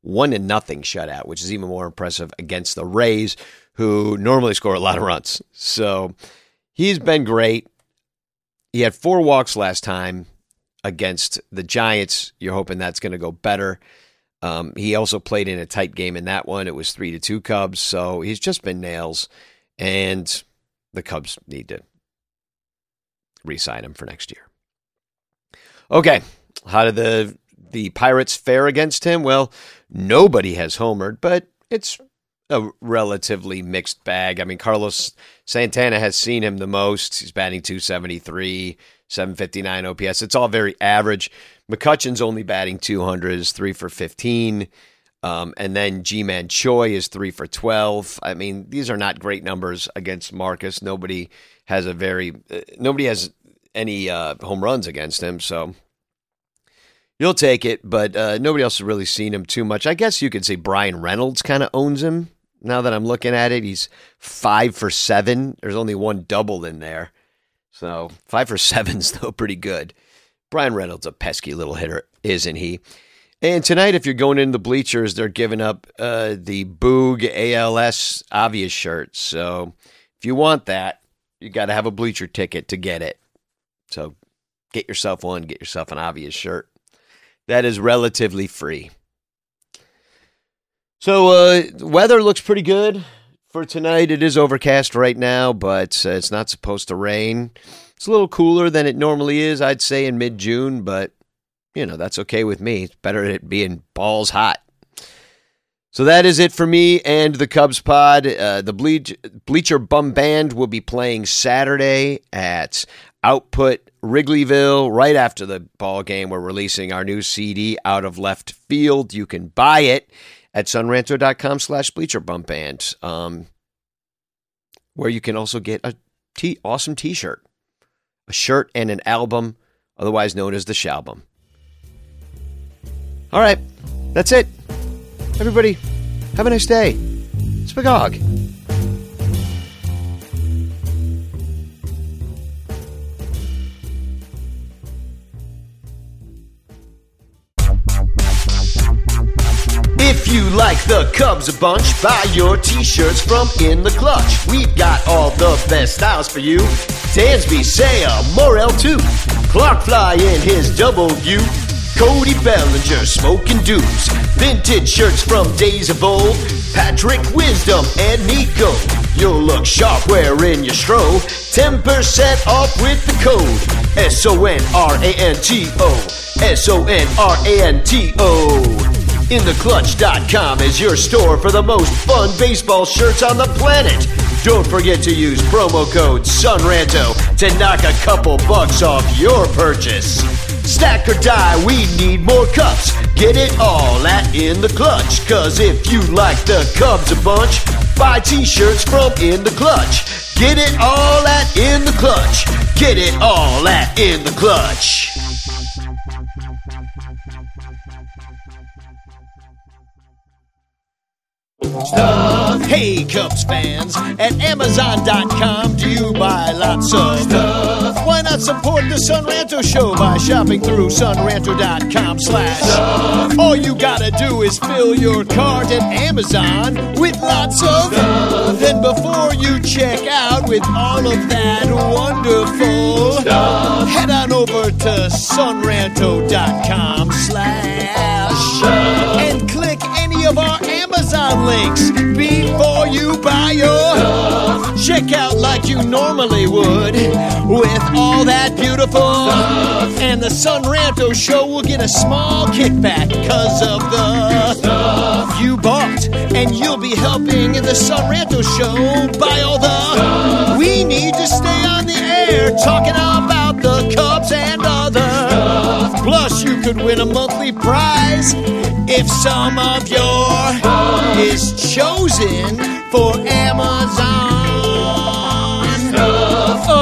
One to nothing shutout, which is even more impressive against the Rays, who normally score a lot of runs. So he's been great. He had four walks last time against the Giants. You're hoping that's going to go better. Um, he also played in a tight game in that one. It was three to two Cubs. So he's just been nails, and the Cubs need to re-sign him for next year. Okay, how did the the Pirates fare against him? Well, nobody has homered, but it's a relatively mixed bag. I mean, Carlos Santana has seen him the most. He's batting 273, 759 OPS. It's all very average. McCutchen's only batting 200, is three for 15. Um, and then Ji-Man Choi is three for 12. I mean, these are not great numbers against Marcus. Nobody has a very, uh, nobody has any uh, home runs against him. So you'll take it, but uh, nobody else has really seen him too much. I guess you could say Bryan Reynolds kind of owns him. Now that I'm looking at it, he's five for seven. There's only one double in there. So five for seven's <laughs> though pretty good. Bryan Reynolds, a pesky little hitter, isn't he? And tonight, if you're going into the bleachers, they're giving up uh, the Boog ALS obvious shirt. So if you want that, you got to have a bleacher ticket to get it. So get yourself one, get yourself an obvious shirt. That is relatively free. So uh, weather looks pretty good for tonight. It is overcast right now, but uh, it's not supposed to rain. It's a little cooler than it normally is, I'd say, in mid June, but you know, that's okay with me. It's better it being balls hot. So that is it for me and the Cubs pod. Uh, the Bleach, Bleacher Bum Band will be playing Saturday at Output Wrigleyville right after the ball game. We're releasing our new CD, Out of Left Field. You can buy it at sonranto.com slash Bleacher Bum Band, um, where you can also get a t- awesome T-shirt, a shirt and an album otherwise known as the Shalbum. All right, that's it. Everybody, have a nice day. Spagog. If you like the Cubs a bunch, buy your t-shirts from In the Clutch. We've got all the best styles for you. Dansby, Seiya, Morel too. Clark Fly in his double U. Cody Bellinger smoking dudes. Vintage shirts from days of old. Patrick Wisdom and Nico. You'll look sharp wearing your stro. 10% off with the code. S-O-N-R-A-N-T-O. S-O-N-R-A-N-T-O. InTheClutch.com is your store for the most fun baseball shirts on the planet. Don't forget to use promo code SONRANTO to knock a couple bucks off your purchase. Stack or die, we need more cups. Get it all at In The Clutch. Cause if you like the Cubs a bunch, buy t-shirts from In The Clutch. Get it all at In The Clutch. Get it all at In The Clutch. Stuff. Hey, Cubs fans, at Amazon.com, do you buy lots of stuff? Why not support the Sun Ranto Show by shopping through sonranto.com slash All you gotta do is fill your cart at Amazon with lots of stuff. Then before you check out with all of that wonderful stuff, head on over to sonranto.com slash and click any of our Amazon links before you buy your stuff. Check out like you normally would with all that beautiful stuff. And the Sun Ranto show will get a small kickback because of the stuff you bought. And you'll be helping in the Sun Ranto show buy all the stuff. We need to stay on the air talking about the Cubs and other. Plus, you could win a monthly prize if some of your is chosen for Amazon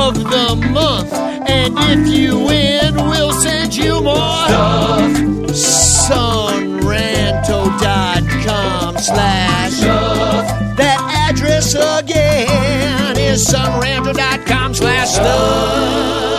of the month. And if you win, we'll send you more stuff. Sonranto.com slash That address again is sonranto.com slash stuff.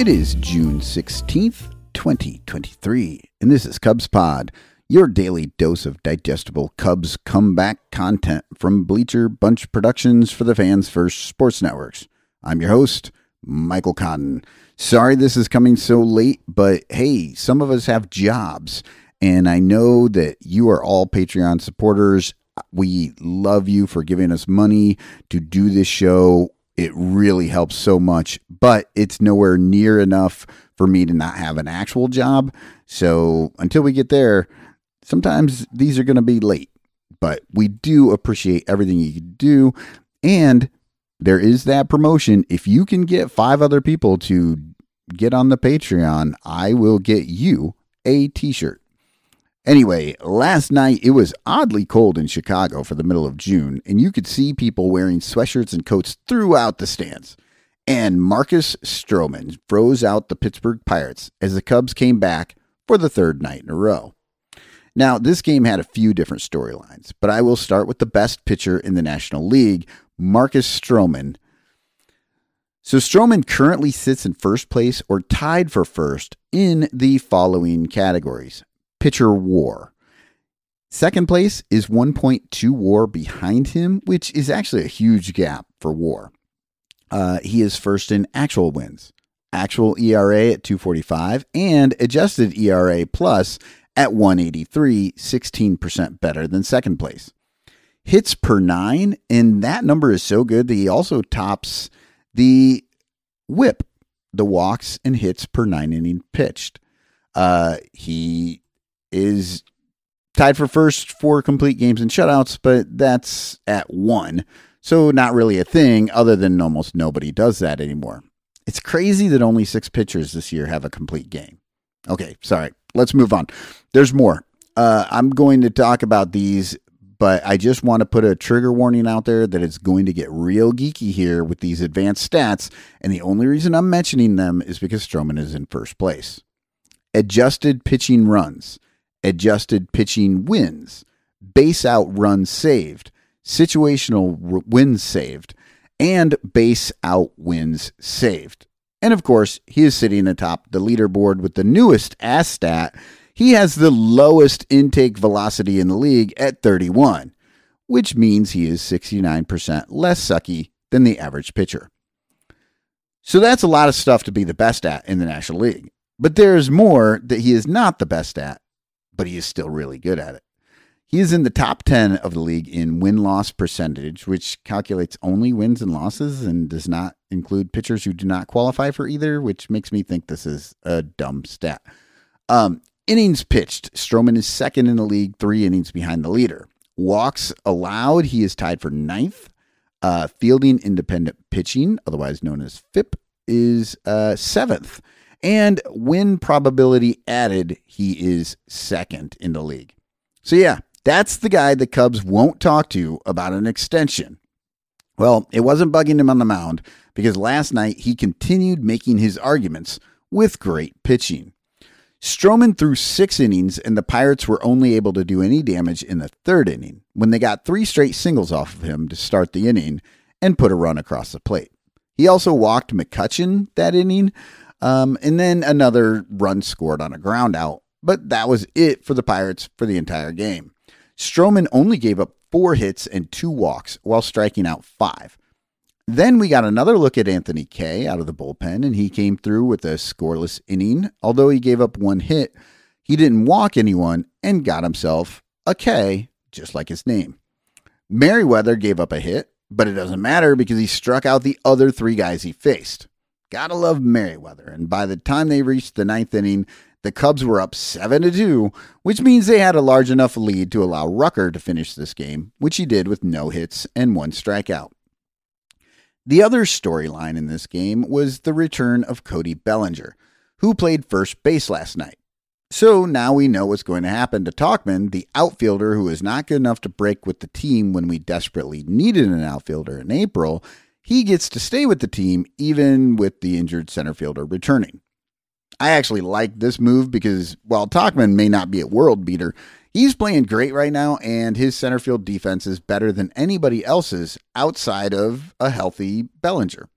It is June 16th, 2023, and this is Cubs Pod, your daily dose of digestible Cubs comeback content from Bleacher Bunch Productions for the Fans First Sports Networks. I'm your host, Michael Cotton. Sorry this is coming so late, but hey, some of us have jobs, and I know that you are all Patreon supporters. We love you for giving us money to do this show. It really helps so much, but it's nowhere near enough for me to not have an actual job. So until we get there, sometimes these are going to be late, but we do appreciate everything you do. And there is that promotion. If you can get five other people to get on the Patreon, I will get you a t shirt. Anyway, last night it was oddly cold in Chicago for the middle of June, and you could see people wearing sweatshirts and coats throughout the stands. And Marcus Stroman froze out the Pittsburgh Pirates as the Cubs came back for the third night in a row. Now, this game had a few different storylines, but I will start with the best pitcher in the National League, Marcus Stroman. So, Stroman currently sits in first place or tied for first in the following categories pitcher war. Second place is 1.2 war behind him, which is actually a huge gap for war. Uh, he is first in actual wins, actual ERA at 245, and adjusted ERA plus at 183, 16% better than second place. Hits per nine, and that number is so good that he also tops the whip, the walks and hits per nine inning pitched. Uh, he is Tied for first for complete games and shutouts, but that's at one. So, not really a thing, other than almost nobody does that anymore. It's crazy that only six pitchers this year have a complete game. Okay, sorry. Let's move on. There's more. Uh, I'm going to talk about these, but I just want to put a trigger warning out there that it's going to get real geeky here with these advanced stats. And the only reason I'm mentioning them is because Stroman is in first place. Adjusted pitching runs adjusted pitching wins, base out runs saved, situational wins saved, and base out wins saved. And of course, he is sitting atop the leaderboard with the newest ass stat. He has the lowest intake velocity in the league at 31, which means he is 69% less sucky than the average pitcher. So that's a lot of stuff to be the best at in the National League. But there's more that he is not the best at, but he is still really good at it. He is in the top 10 of the league in win loss percentage, which calculates only wins and losses and does not include pitchers who do not qualify for either, which makes me think this is a dumb stat. Um, innings pitched, Stroman is second in the league, three innings behind the leader. Walks allowed, he is tied for ninth. Uh, fielding independent pitching, otherwise known as FIP, is uh, seventh. And win probability added, he is second in the league. So, yeah, that's the guy the Cubs won't talk to about an extension. Well, it wasn't bugging him on the mound because last night he continued making his arguments with great pitching. Stroman threw six innings, and the Pirates were only able to do any damage in the third inning when they got three straight singles off of him to start the inning and put a run across the plate. He also walked McCutchen that inning, um, and then another run scored on a ground out, but that was it for the Pirates for the entire game. Stroman only gave up four hits and two walks while striking out five. Then we got another look at Anthony Kay out of the bullpen, and he came through with a scoreless inning. Although he gave up one hit, he didn't walk anyone and got himself a K, just like his name. Merryweather gave up a hit, but it doesn't matter because he struck out the other three guys he faced. Gotta love Merryweather. And by the time they reached the ninth inning, the Cubs were up 7 to 2, which means they had a large enough lead to allow Rucker to finish this game, which he did with no hits and one strikeout. The other storyline in this game was the return of Cody Bellinger, who played first base last night. So now we know what's going to happen to Tauchman, the outfielder who is not good enough to break with the team when we desperately needed an outfielder in April he gets to stay with the team even with the injured center fielder returning. I actually like this move because while Tauchman may not be a world beater, he's playing great right now, and his center field defense is better than anybody else's outside of a healthy Bellinger.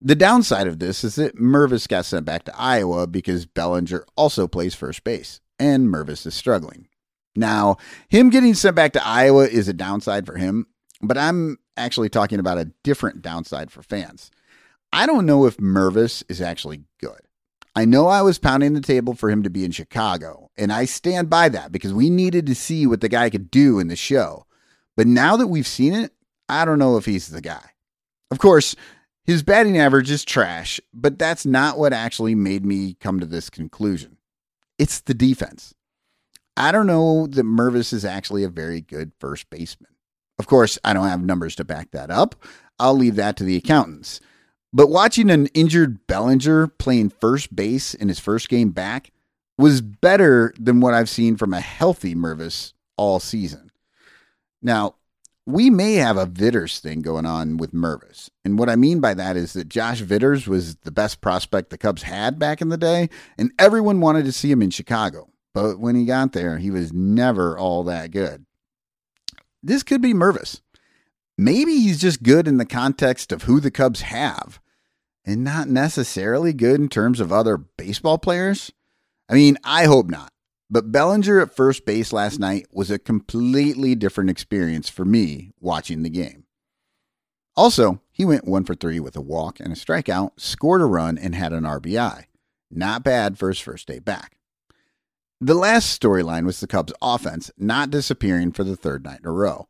The downside of this is that Mervis got sent back to Iowa because Bellinger also plays first base, and Mervis is struggling. Now, him getting sent back to Iowa is a downside for him, but I'm actually talking about a different downside for fans. I don't know if Mervis is actually good. I know I was pounding the table for him to be in Chicago, and I stand by that because we needed to see what the guy could do in the show. But now that we've seen it, I don't know if he's the guy. Of course, his batting average is trash, but that's not what actually made me come to this conclusion. It's the defense. I don't know that Mervis is actually a very good first baseman. Of course, I don't have numbers to back that up. I'll leave that to the accountants. But watching an injured Bellinger playing first base in his first game back was better than what I've seen from a healthy Mervis all season. Now, we may have a Vitters thing going on with Mervis. And what I mean by that is that Josh Vitters was the best prospect the Cubs had back in the day, and everyone wanted to see him in Chicago. But when he got there, he was never all that good this could be Mervis. Maybe he's just good in the context of who the Cubs have and not necessarily good in terms of other baseball players. I mean, I hope not. But Bellinger at first base last night was a completely different experience for me watching the game. Also, he went one for three with a walk and a strikeout, scored a run, and had an RBI. Not bad for his first day back. The last storyline was the Cubs' offense not disappearing for the third night in a row.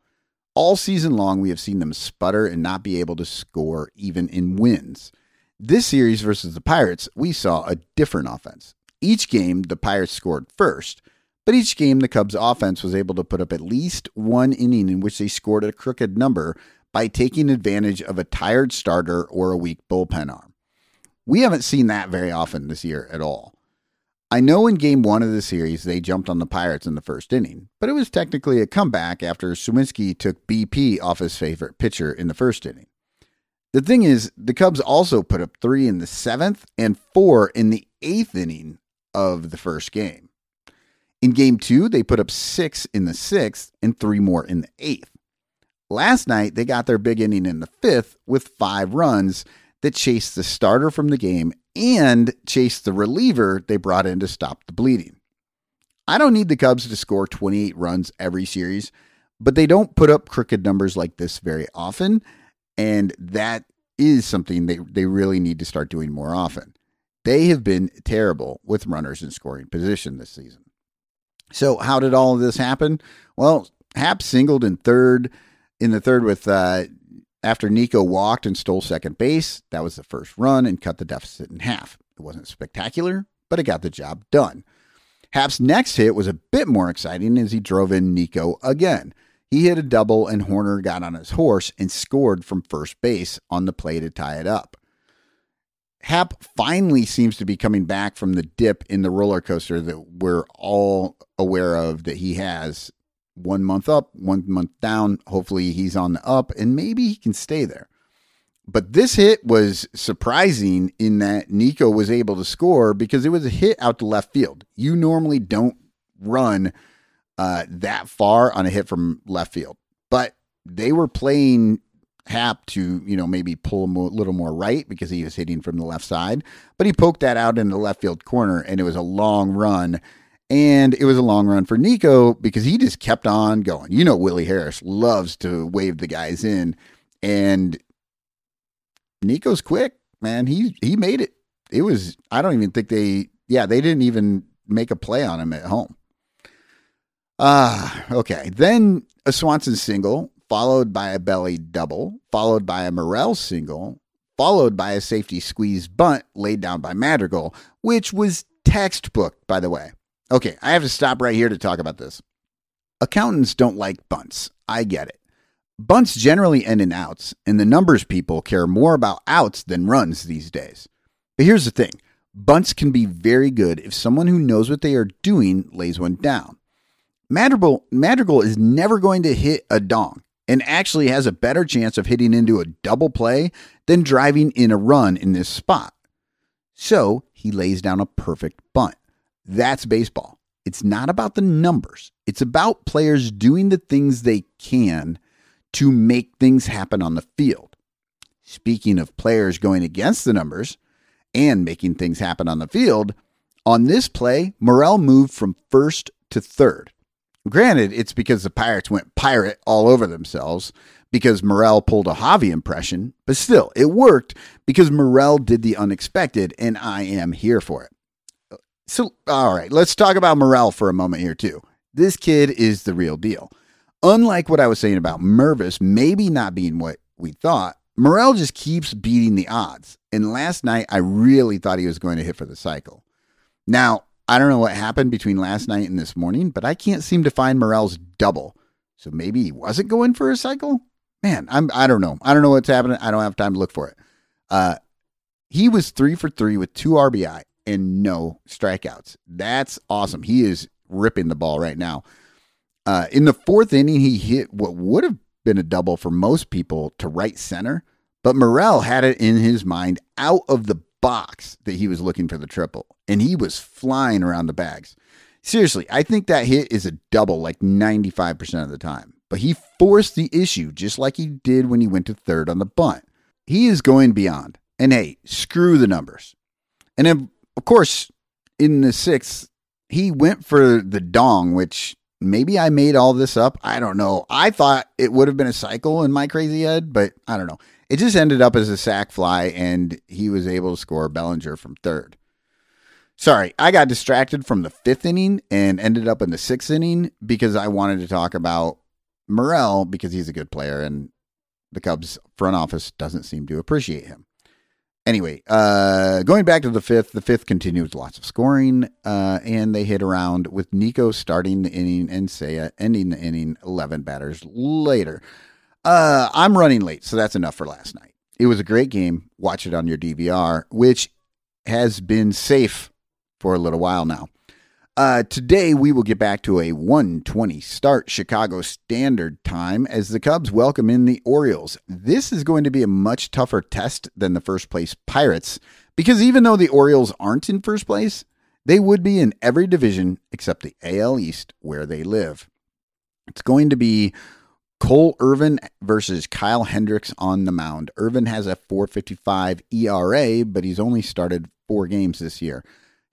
All season long, we have seen them sputter and not be able to score even in wins. This series versus the Pirates, we saw a different offense. Each game, the Pirates scored first, But each game, the Cubs offense was able to put up at least one inning in which they scored a crooked number by taking advantage of a tired starter or a weak bullpen arm. We haven't seen that very often this year at all. I know in game one of the series they jumped on the Pirates in the first inning, but it was technically a comeback after Suwinski took BP off his favorite pitcher in the first inning. The thing is, the Cubs also put up three in the seventh and four in the eighth inning of the first game. In game two, they put up six in the sixth and three more in the eighth. Last night, they got their big inning in the fifth with five runs that chased the starter from the game and chased the reliever they brought in to stop the bleeding. I don't need the Cubs to score 28 runs every series, but they don't put up crooked numbers like this very often. And that is something they, they really need to start doing more often. They have been terrible with runners in scoring position this season. So, how did all of this happen? Well, Hap singled in third in the third with uh, after Nico walked and stole second base, that was the first run and cut the deficit in half. It wasn't spectacular, but it got the job done. Happ's next hit was a bit more exciting as he drove in Nico again. He hit a double and Hoerner got on his horse and scored from first base on the play to tie it up. Happ finally seems to be coming back from the dip in the roller coaster that we're all aware of that he has one month up, one month down. Hopefully he's on the up and maybe he can stay there. But this hit was surprising in that Nico was able to score because it was a hit out to left field. You normally don't run uh, that far on a hit from left field, but they were playing Happ to, you know, maybe pull a little more right because he was hitting from the left side. But he poked that out in the left field corner and it was a long run and it was a long run for Nico because he just kept on going. You know, Willie Harris loves to wave the guys in, and Nico's quick, man. He he made it. It was I don't even think they yeah, they didn't even make a play on him at home. Ah, uh, okay. Then a Swanson single, followed by a belly double, followed by a Morel single, followed by a safety squeeze bunt laid down by Madrigal, which was textbook, by the way. Okay, I have to stop right here to talk about this. Accountants don't like bunts. I get it. Bunts generally end in outs, and the numbers people care more about outs than runs these days. But here's the thing bunts can be very good if someone who knows what they are doing lays one down. Madrigal, Madrigal is never going to hit a dong and actually has a better chance of hitting into a double play than driving in a run in this spot. So he lays down a perfect bunt. That's baseball. It's not about the numbers, it's about players doing the things they can to make things happen on the field. Speaking of players going against the numbers and making things happen on the field, on this play, Morel moved from first to third. Granted, it's because the Pirates went pirate all over themselves because Morel pulled a Javi impression, but still, it worked because Morel did the unexpected, and I am here for it. So, all right, let's talk about Morel for a moment here, too. This kid is the real deal. Unlike what I was saying about Mervis maybe not being what we thought, Morel just keeps beating the odds. And last night, I really thought he was going to hit for the cycle. Now, I don't know what happened between last night and this morning, but I can't seem to find Morel's double. So maybe he wasn't going for a cycle? Man, I'm I don't know. I don't know what's happening. I don't have time to look for it. Uh he was three for three with two RBI and no strikeouts. That's awesome. He is ripping the ball right now. Uh, in the fourth inning, he hit what would have been a double for most people to right center, but Morel had it in his mind out of the box that he was looking for the triple, and he was flying around the bags. Seriously, I think that hit is a double like 95% of the time, but he forced the issue just like he did when he went to third on the bunt. He is going beyond. And hey, screw the numbers. And of course, in the sixth, he went for the dong, which maybe I made all this up. I don't know. I thought it would have been a cycle in my crazy head, but I don't know. It just ended up as a sac fly, and he was able to score Bellinger from third. Sorry, I got distracted from the fifth inning and ended up in the sixth inning because I wanted to talk about Morel because he's a good player and the Cubs front office doesn't seem to appreciate him. Anyway, uh, going back to the fifth, the fifth continued lots of scoring, uh, and they hit around with Nico starting the inning and Seiya ending the inning 11 batters later. Uh, I'm running late, so that's enough for last night. It was a great game. Watch it on your DVR, which has been safe for a little while now. Uh, today we will get back to a 120 start Chicago Standard Time as the Cubs welcome in the Orioles. This is going to be a much tougher test than the first place Pirates because even though the Orioles aren't in first place, they would be in every division except the AL East where they live. It's going to be Cole Irvin versus Kyle Hendricks on the mound. Irvin has a 455 ERA, but he's only started four games this year.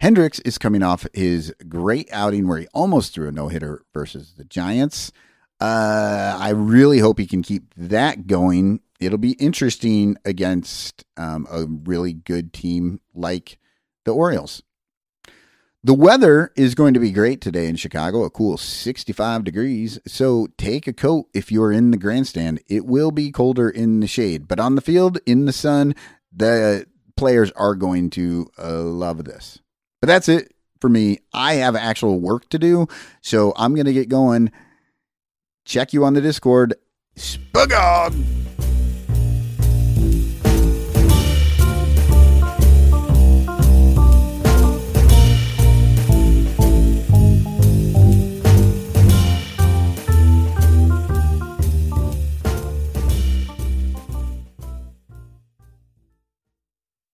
Hendricks is coming off his great outing where he almost threw a no hitter versus the Giants. Uh, I really hope he can keep that going. It'll be interesting against um, a really good team like the Orioles. The weather is going to be great today in Chicago, a cool 65 degrees. So take a coat if you're in the grandstand. It will be colder in the shade, but on the field, in the sun, the players are going to uh, love this. But that's it for me. I have actual work to do, so I'm going to get going. Check you on the Discord. Spugog!